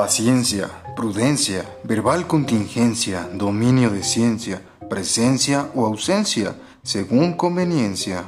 paciencia, prudencia, verbal contingencia, dominio de ciencia, presencia o ausencia, según conveniencia.